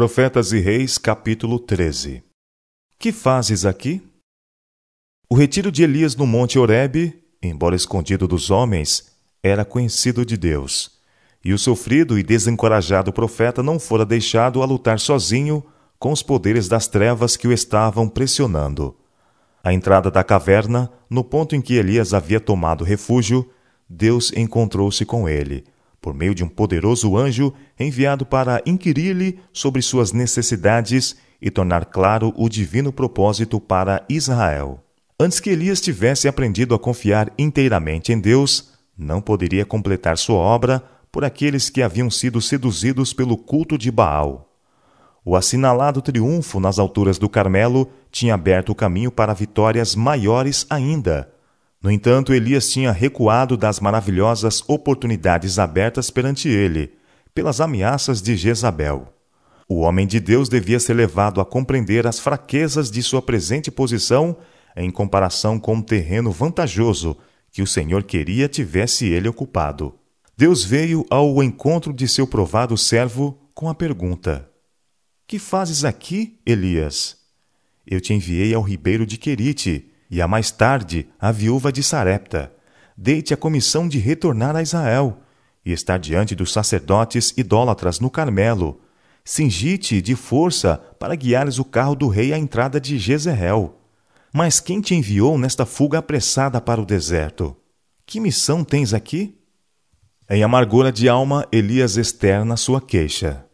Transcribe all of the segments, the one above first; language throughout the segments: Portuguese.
Profetas e Reis, capítulo 13 Que fazes aqui? O retiro de Elias no Monte Horebe, embora escondido dos homens, era conhecido de Deus. E o sofrido e desencorajado profeta não fora deixado a lutar sozinho com os poderes das trevas que o estavam pressionando. À entrada da caverna, no ponto em que Elias havia tomado refúgio, Deus encontrou-se com ele, por meio de um poderoso anjo enviado para inquirir-lhe sobre suas necessidades e tornar claro o divino propósito para Israel. Antes que Elias tivesse aprendido a confiar inteiramente em Deus, não poderia completar sua obra por aqueles que haviam sido seduzidos pelo culto de Baal. O assinalado triunfo nas alturas do Carmelo tinha aberto o caminho para vitórias maiores ainda. No entanto, Elias tinha recuado das maravilhosas oportunidades abertas perante ele, pelas ameaças de Jezabel. O homem de Deus devia ser levado a compreender as fraquezas de sua presente posição em comparação com um terreno vantajoso que o Senhor queria tivesse ele ocupado. Deus veio ao encontro de seu provado servo com a pergunta: Que fazes aqui, Elias? Eu te enviei ao ribeiro de Querite, e a mais tarde à viúva de Sarepta. Dei-te a comissão de retornar a Israel e estar diante dos sacerdotes idólatras no Carmelo. Cingi-te de força para guiares o carro do rei à entrada de Jezreel. Mas quem te enviou nesta fuga apressada para o deserto? Que missão tens aqui? Em amargura de alma, Elias externa sua queixa.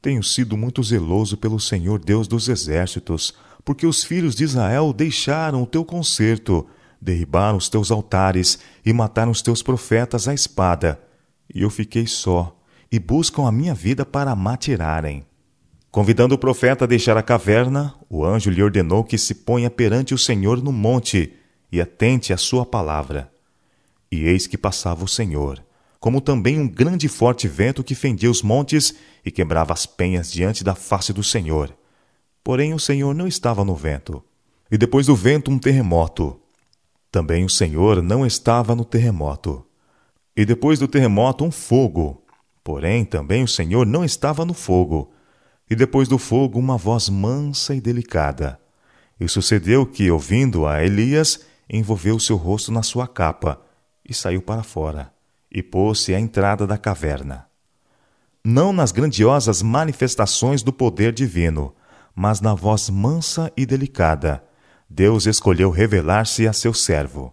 Tenho sido muito zeloso pelo Senhor Deus dos exércitos, porque os filhos de Israel deixaram o teu concerto, derribaram os teus altares e mataram os teus profetas à espada. E eu fiquei só, e buscam a minha vida para matirarem. Convidando o profeta a deixar a caverna, o anjo lhe ordenou que se ponha perante o Senhor no monte e atente à sua palavra. E eis que passava o Senhor, como também um grande e forte vento que fendia os montes e quebrava as penhas diante da face do Senhor. Porém o Senhor não estava no vento. E depois do vento um terremoto. Também o Senhor não estava no terremoto. E depois do terremoto um fogo. Porém também o Senhor não estava no fogo e depois do fogo uma voz mansa e delicada. E sucedeu que, ouvindo a Elias, envolveu seu rosto na sua capa e saiu para fora, e pôs-se à entrada da caverna. Não nas grandiosas manifestações do poder divino, mas na voz mansa e delicada, Deus escolheu revelar-se a seu servo.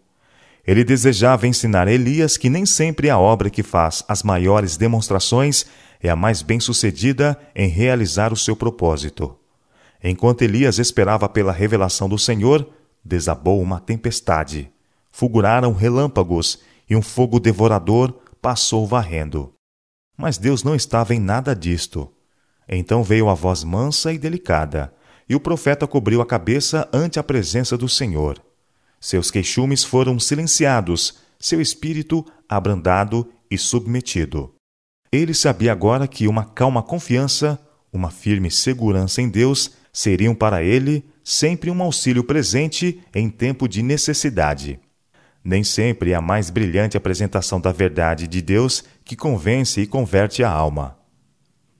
Ele desejava ensinar Elias que nem sempre a obra que faz as maiores demonstrações é a mais bem-sucedida em realizar o seu propósito. Enquanto Elias esperava pela revelação do Senhor, desabou uma tempestade. Fulguraram relâmpagos e um fogo devorador passou varrendo. Mas Deus não estava em nada disto. Então veio a voz mansa e delicada, e o profeta cobriu a cabeça ante a presença do Senhor. Seus queixumes foram silenciados, seu espírito abrandado e submetido. Ele sabia agora que uma calma confiança, uma firme segurança em Deus seriam para ele sempre um auxílio presente em tempo de necessidade. Nem sempre é a mais brilhante apresentação da verdade de Deus que convence e converte a alma.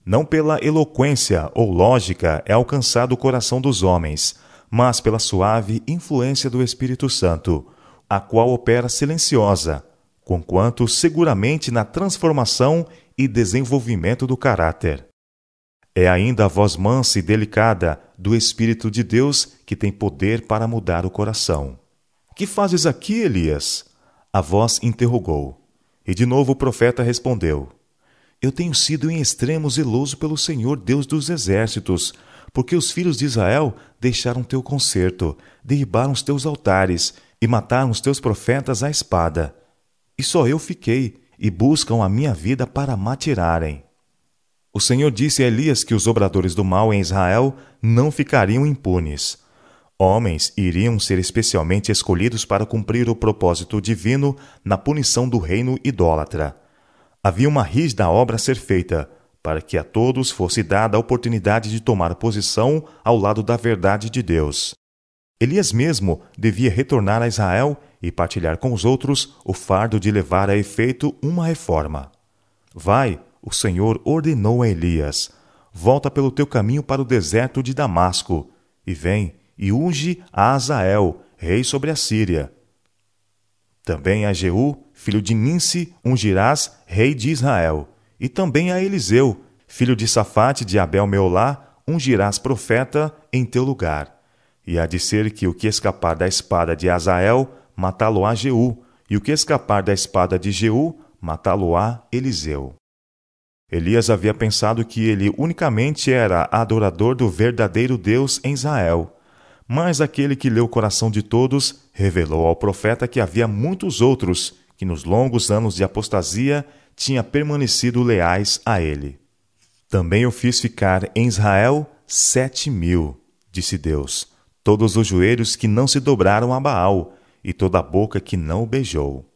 Não pela eloquência ou lógica é alcançado o coração dos homens, mas pela suave influência do Espírito Santo, a qual opera silenciosa, conquanto seguramente na transformação e desenvolvimento do caráter. É ainda a voz mansa e delicada do Espírito de Deus que tem poder para mudar o coração. Que fazes aqui, Elias? A voz interrogou. E de novo o profeta respondeu: Eu tenho sido em extremo zeloso pelo Senhor Deus dos exércitos, porque os filhos de Israel deixaram teu concerto, derribaram os teus altares e mataram os teus profetas à espada. E só eu fiquei, e buscam a minha vida para matirarem. O Senhor disse a Elias que os obradores do mal em Israel não ficariam impunes. Homens iriam ser especialmente escolhidos para cumprir o propósito divino na punição do reino idólatra. Havia uma rígida obra a ser feita, para que a todos fosse dada a oportunidade de tomar posição ao lado da verdade de Deus. Elias mesmo devia retornar a Israel e partilhar com os outros o fardo de levar a efeito uma reforma. Vai, o Senhor ordenou a Elias, volta pelo teu caminho para o deserto de Damasco, e vem e unge a Azael, rei sobre a Síria. Também a Jeú, filho de Ninsi, ungirás rei de Israel. E também a Eliseu, filho de Safate de Abel Meolá, ungirás profeta em teu lugar. E há de ser que o que escapar da espada de Azael, matá-lo-á Jeú, e o que escapar da espada de Jeú, matá-lo-á Eliseu. Elias havia pensado que ele unicamente era adorador do verdadeiro Deus em Israel. Mas aquele que leu o coração de todos revelou ao profeta que havia muitos outros que, nos longos anos de apostasia, tinham permanecido leais a ele. Também eu fiz ficar em Israel sete mil, disse Deus, todos os joelhos que não se dobraram a Baal, e toda a boca que não o beijou.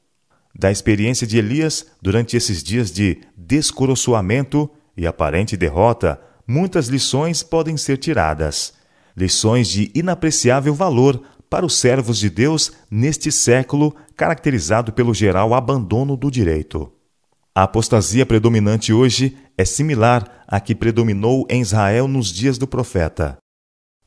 Da experiência de Elias, durante esses dias de descoroçoamento e aparente derrota, muitas lições podem ser tiradas. Lições de inapreciável valor para os servos de Deus neste século caracterizado pelo geral abandono do direito. A apostasia predominante hoje é similar à que predominou em Israel nos dias do profeta.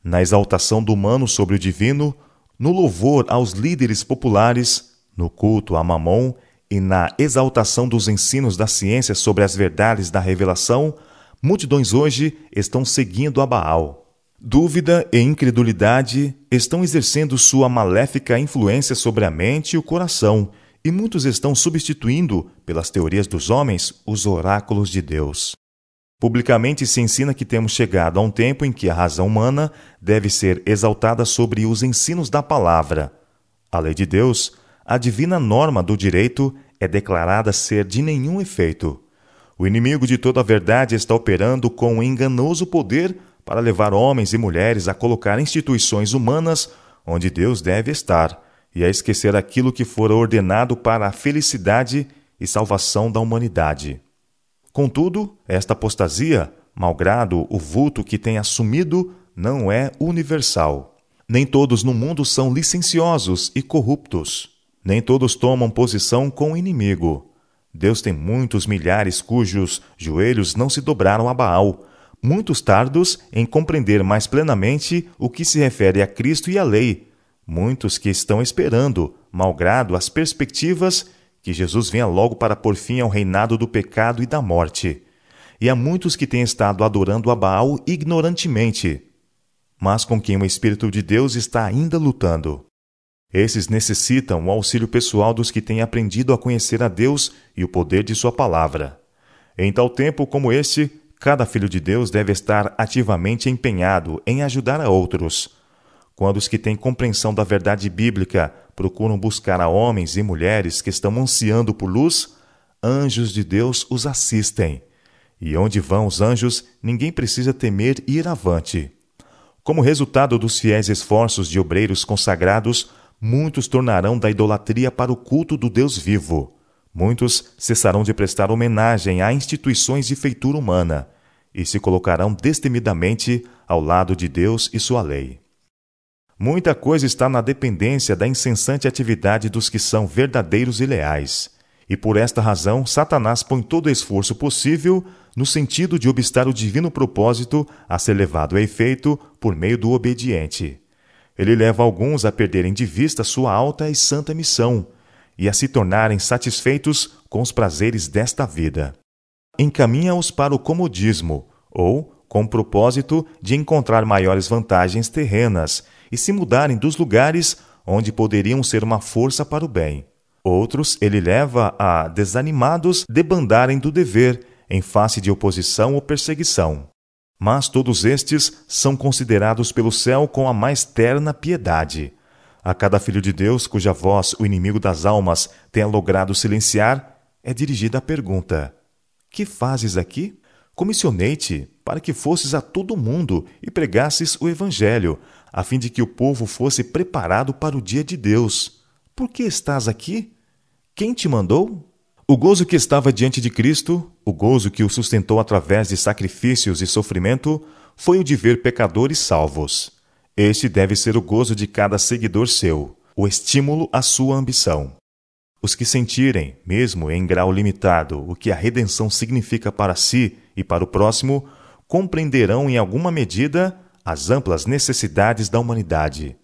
Na exaltação do humano sobre o divino, no louvor aos líderes populares, no culto a Mamon e na exaltação dos ensinos da ciência sobre as verdades da revelação, multidões hoje estão seguindo a Baal. Dúvida e incredulidade estão exercendo sua maléfica influência sobre a mente e o coração, e muitos estão substituindo, pelas teorias dos homens, os oráculos de Deus. Publicamente se ensina que temos chegado a um tempo em que a razão humana deve ser exaltada sobre os ensinos da palavra. A lei de Deus a divina norma do direito é declarada ser de nenhum efeito. O inimigo de toda a verdade está operando com um enganoso poder para levar homens e mulheres a colocar instituições humanas onde Deus deve estar e a esquecer aquilo que fora ordenado para a felicidade e salvação da humanidade. Contudo, esta apostasia, malgrado o vulto que tem assumido, não é universal. Nem todos no mundo são licenciosos e corruptos. Nem todos tomam posição com o inimigo. Deus tem muitos milhares cujos joelhos não se dobraram a Baal, muitos tardos em compreender mais plenamente o que se refere a Cristo e à lei, muitos que estão esperando, malgrado as perspectivas, que Jesus venha logo para pôr fim ao reinado do pecado e da morte. E há muitos que têm estado adorando a Baal ignorantemente, mas com quem o Espírito de Deus está ainda lutando. Esses necessitam o auxílio pessoal dos que têm aprendido a conhecer a Deus e o poder de Sua palavra. Em tal tempo como este, cada filho de Deus deve estar ativamente empenhado em ajudar a outros. Quando os que têm compreensão da verdade bíblica procuram buscar a homens e mulheres que estão ansiando por luz, anjos de Deus os assistem. E onde vão os anjos, ninguém precisa temer ir avante. Como resultado dos fiéis esforços de obreiros consagrados, muitos tornarão da idolatria para o culto do Deus vivo. Muitos cessarão de prestar homenagem a instituições de feitura humana e se colocarão destemidamente ao lado de Deus e sua lei. Muita coisa está na dependência da incessante atividade dos que são verdadeiros e leais. E por esta razão, Satanás põe todo o esforço possível no sentido de obstar o divino propósito a ser levado a efeito por meio do obediente. Ele leva alguns a perderem de vista sua alta e santa missão e a se tornarem satisfeitos com os prazeres desta vida. Encaminha-os para o comodismo, ou com o propósito de encontrar maiores vantagens terrenas e se mudarem dos lugares onde poderiam ser uma força para o bem. Outros ele leva a, desanimados, debandarem do dever em face de oposição ou perseguição. Mas todos estes são considerados pelo céu com a mais terna piedade. A cada filho de Deus cuja voz o inimigo das almas tenha logrado silenciar, é dirigida a pergunta: Que fazes aqui? Comissionei-te para que fosses a todo mundo e pregasses o Evangelho, a fim de que o povo fosse preparado para o dia de Deus. Por que estás aqui? Quem te mandou? O gozo que estava diante de Cristo, o gozo que o sustentou através de sacrifícios e sofrimento, foi o de ver pecadores salvos. Este deve ser o gozo de cada seguidor seu, o estímulo à sua ambição. Os que sentirem, mesmo em grau limitado, o que a redenção significa para si e para o próximo, compreenderão em alguma medida as amplas necessidades da humanidade.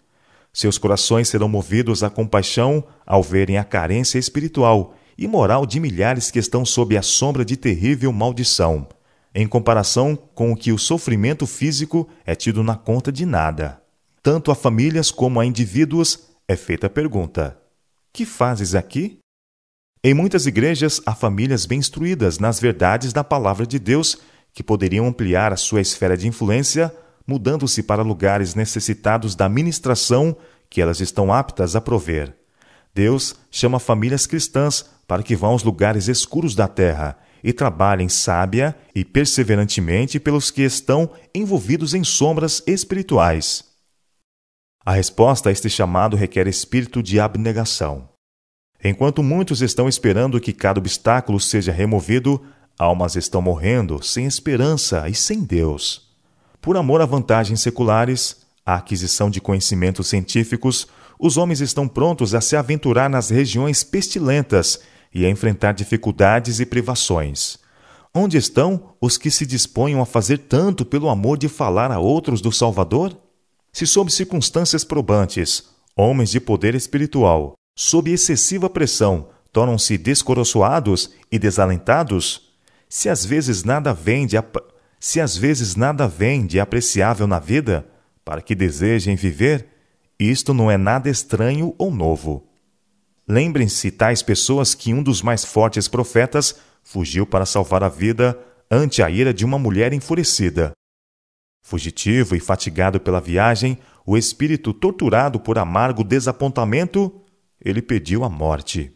Seus corações serão movidos à compaixão ao verem a carência espiritual e moral de milhares que estão sob a sombra de terrível maldição, em comparação com o que o sofrimento físico é tido na conta de nada. Tanto a famílias como a indivíduos é feita a pergunta: Que fazes aqui? Em muitas igrejas há famílias bem instruídas nas verdades da palavra de Deus que poderiam ampliar a sua esfera de influência, mudando-se para lugares necessitados da ministração que elas estão aptas a prover. Deus chama famílias cristãs para que vão aos lugares escuros da terra e trabalhem sábia e perseverantemente pelos que estão envolvidos em sombras espirituais. A resposta a este chamado requer espírito de abnegação. Enquanto muitos estão esperando que cada obstáculo seja removido, almas estão morrendo sem esperança e sem Deus. Por amor a vantagens seculares, a aquisição de conhecimentos científicos, os homens estão prontos a se aventurar nas regiões pestilentas e a enfrentar dificuldades e privações. Onde estão os que se disponham a fazer tanto pelo amor de falar a outros do Salvador? Se, sob circunstâncias probantes, homens de poder espiritual sob excessiva pressão, tornam-se descoroçoados e desalentados? Se às vezes nada vem de se às vezes nada vem de apreciável na vida, para que desejem viver, isto não é nada estranho ou novo. Lembrem-se tais pessoas que um dos mais fortes profetas fugiu para salvar a vida ante a ira de uma mulher enfurecida. Fugitivo e fatigado pela viagem, o espírito torturado por amargo desapontamento, ele pediu a morte.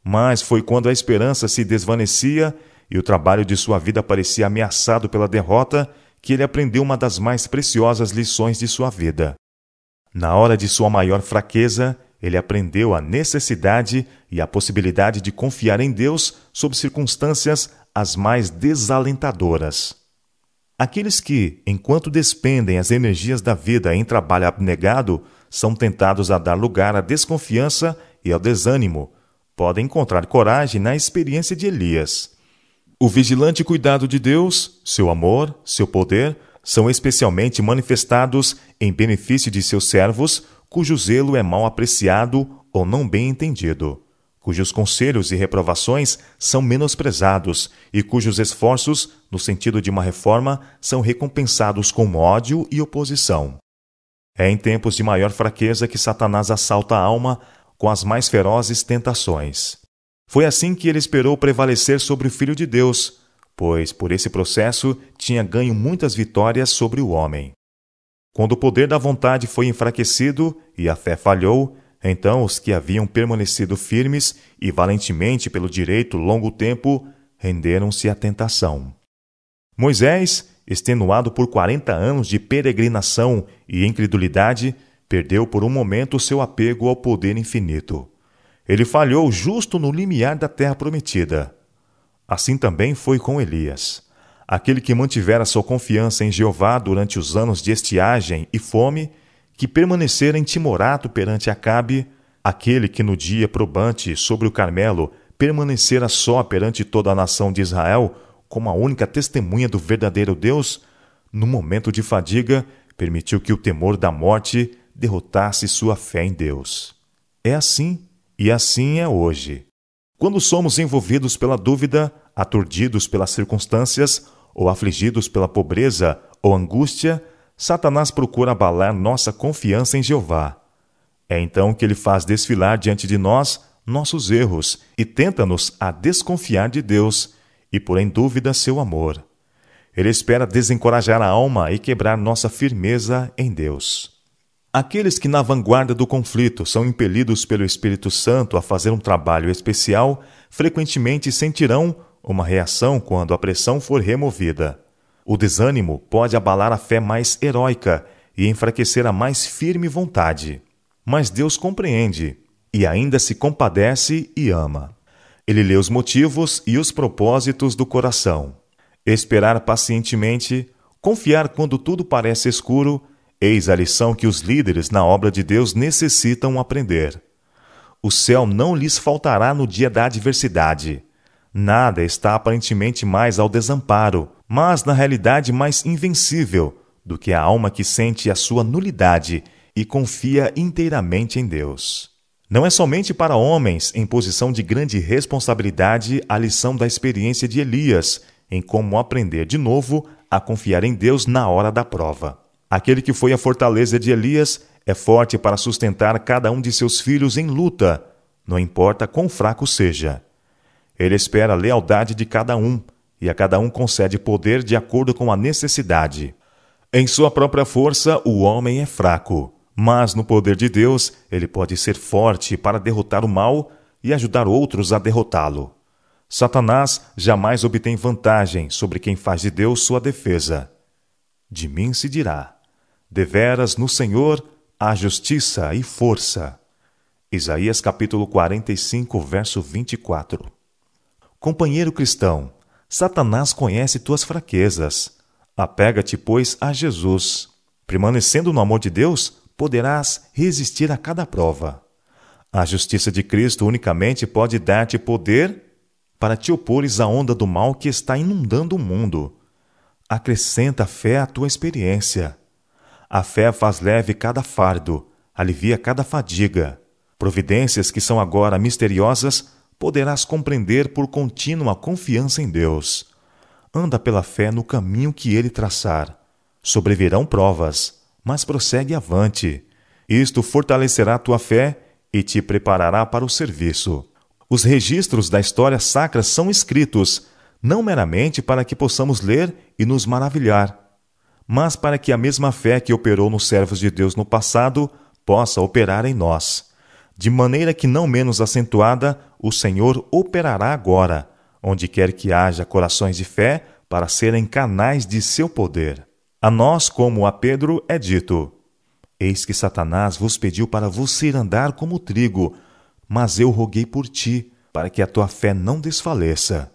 Mas foi quando a esperança se desvanecia e o trabalho de sua vida parecia ameaçado pela derrota que ele aprendeu uma das mais preciosas lições de sua vida. Na hora de sua maior fraqueza, ele aprendeu a necessidade e a possibilidade de confiar em Deus sob circunstâncias as mais desalentadoras. Aqueles que, enquanto despendem as energias da vida em trabalho abnegado, são tentados a dar lugar à desconfiança e ao desânimo. Podem encontrar coragem na experiência de Elias. O vigilante cuidado de Deus, seu amor, seu poder, são especialmente manifestados em benefício de seus servos, cujo zelo é mal apreciado ou não bem entendido, cujos conselhos e reprovações são menosprezados e cujos esforços, no sentido de uma reforma, são recompensados com ódio e oposição. É em tempos de maior fraqueza que Satanás assalta a alma com as mais ferozes tentações. Foi assim que ele esperou prevalecer sobre o Filho de Deus, pois por esse processo tinha ganho muitas vitórias sobre o homem. Quando o poder da vontade foi enfraquecido e a fé falhou, então os que haviam permanecido firmes e valentemente pelo direito longo tempo renderam-se à tentação. Moisés extenuado por quarenta anos de peregrinação e incredulidade, perdeu por um momento seu apego ao poder infinito. Ele falhou justo no limiar da terra prometida. Assim também foi com Elias. Aquele que mantivera sua confiança em Jeová durante os anos de estiagem e fome, que permanecera intimorato perante Acabe, aquele que no dia probante sobre o Carmelo permanecera só perante toda a nação de Israel, como a única testemunha do verdadeiro Deus, no momento de fadiga, permitiu que o temor da morte derrotasse sua fé em Deus. É assim, e assim é hoje. Quando somos envolvidos pela dúvida, aturdidos pelas circunstâncias, ou afligidos pela pobreza ou angústia, Satanás procura abalar nossa confiança em Jeová. É então que ele faz desfilar diante de nós nossos erros e tenta-nos a desconfiar de Deus e pôr em dúvida seu amor. Ele espera desencorajar a alma e quebrar nossa firmeza em Deus. Aqueles que na vanguarda do conflito são impelidos pelo Espírito Santo a fazer um trabalho especial, frequentemente sentirão uma reação quando a pressão for removida. O desânimo pode abalar a fé mais heróica e enfraquecer a mais firme vontade. Mas Deus compreende e ainda se compadece e ama. Ele lê os motivos e os propósitos do coração. Esperar pacientemente, confiar quando tudo parece escuro, eis a lição que os líderes na obra de Deus necessitam aprender. O céu não lhes faltará no dia da adversidade. Nada está aparentemente mais ao desamparo, mas na realidade mais invencível do que a alma que sente a sua nulidade e confia inteiramente em Deus. Não é somente para homens em posição de grande responsabilidade a lição da experiência de Elias em como aprender de novo a confiar em Deus na hora da prova. Aquele que foi a fortaleza de Elias é forte para sustentar cada um de seus filhos em luta, não importa quão fraco seja. Ele espera a lealdade de cada um e a cada um concede poder de acordo com a necessidade. Em sua própria força, o homem é fraco, mas no poder de Deus, ele pode ser forte para derrotar o mal e ajudar outros a derrotá-lo. Satanás jamais obtém vantagem sobre quem faz de Deus sua defesa. De mim se dirá: deveras no Senhor há justiça e força. Isaías capítulo 45, verso 24. Companheiro cristão, Satanás conhece tuas fraquezas. Apega-te, pois, a Jesus. Permanecendo no amor de Deus, poderás resistir a cada prova. A justiça de Cristo unicamente pode dar-te poder para te opores à onda do mal que está inundando o mundo. Acrescenta fé à tua experiência. A fé faz leve cada fardo, alivia cada fadiga. Providências que são agora misteriosas poderás compreender por contínua confiança em Deus. Anda pela fé no caminho que ele traçar. Sobrevirão provas, mas prossegue avante. Isto fortalecerá tua fé e te preparará para o serviço. Os registros da história sacra são escritos, não meramente para que possamos ler e nos maravilhar, mas para que a mesma fé que operou nos servos de Deus no passado possa operar em nós. De maneira que, não menos acentuada, o Senhor operará agora, onde quer que haja corações de fé, para serem canais de seu poder. A nós, como a Pedro, é dito: Eis que Satanás vos pediu para vos ir andar como trigo, mas eu roguei por ti, para que a tua fé não desfaleça.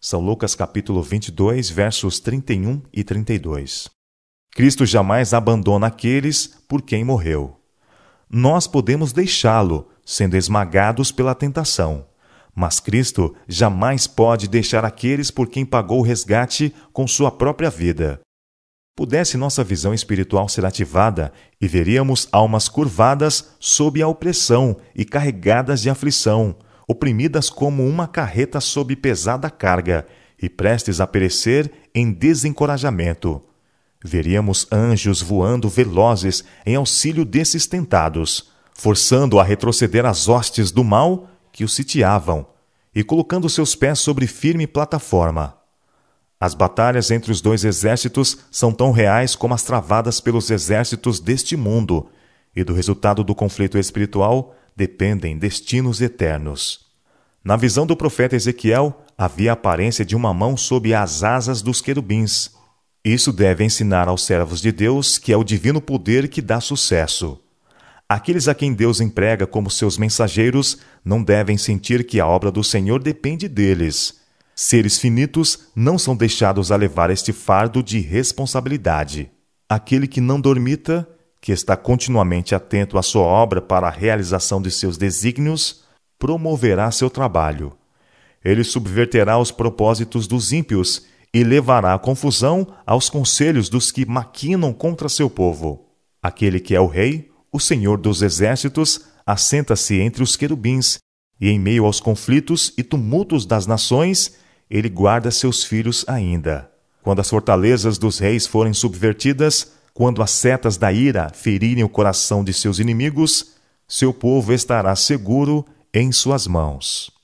São Lucas capítulo 22, versos 31 e 32. Cristo jamais abandona aqueles por quem morreu nós podemos deixá-lo, sendo esmagados pela tentação. Mas Cristo jamais pode deixar aqueles por quem pagou o resgate com sua própria vida. Pudesse nossa visão espiritual ser ativada e veríamos almas curvadas sob a opressão e carregadas de aflição, oprimidas como uma carreta sob pesada carga e prestes a perecer em desencorajamento veríamos anjos voando velozes em auxílio desses tentados, forçando a retroceder as hostes do mal que os sitiavam e colocando seus pés sobre firme plataforma. As batalhas entre os dois exércitos são tão reais como as travadas pelos exércitos deste mundo, e do resultado do conflito espiritual dependem destinos eternos. Na visão do profeta Ezequiel, havia a aparência de uma mão sob as asas dos querubins isso deve ensinar aos servos de Deus que é o divino poder que dá sucesso. Aqueles a quem Deus emprega como seus mensageiros não devem sentir que a obra do Senhor depende deles. Seres finitos não são deixados a levar este fardo de responsabilidade. Aquele que não dormita, que está continuamente atento à sua obra para a realização de seus desígnios, promoverá seu trabalho. Ele subverterá os propósitos dos ímpios e levará a confusão aos conselhos dos que maquinam contra seu povo. Aquele que é o rei, o senhor dos exércitos, assenta-se entre os querubins, e em meio aos conflitos e tumultos das nações, ele guarda seus filhos ainda. Quando as fortalezas dos reis forem subvertidas, quando as setas da ira ferirem o coração de seus inimigos, seu povo estará seguro em suas mãos.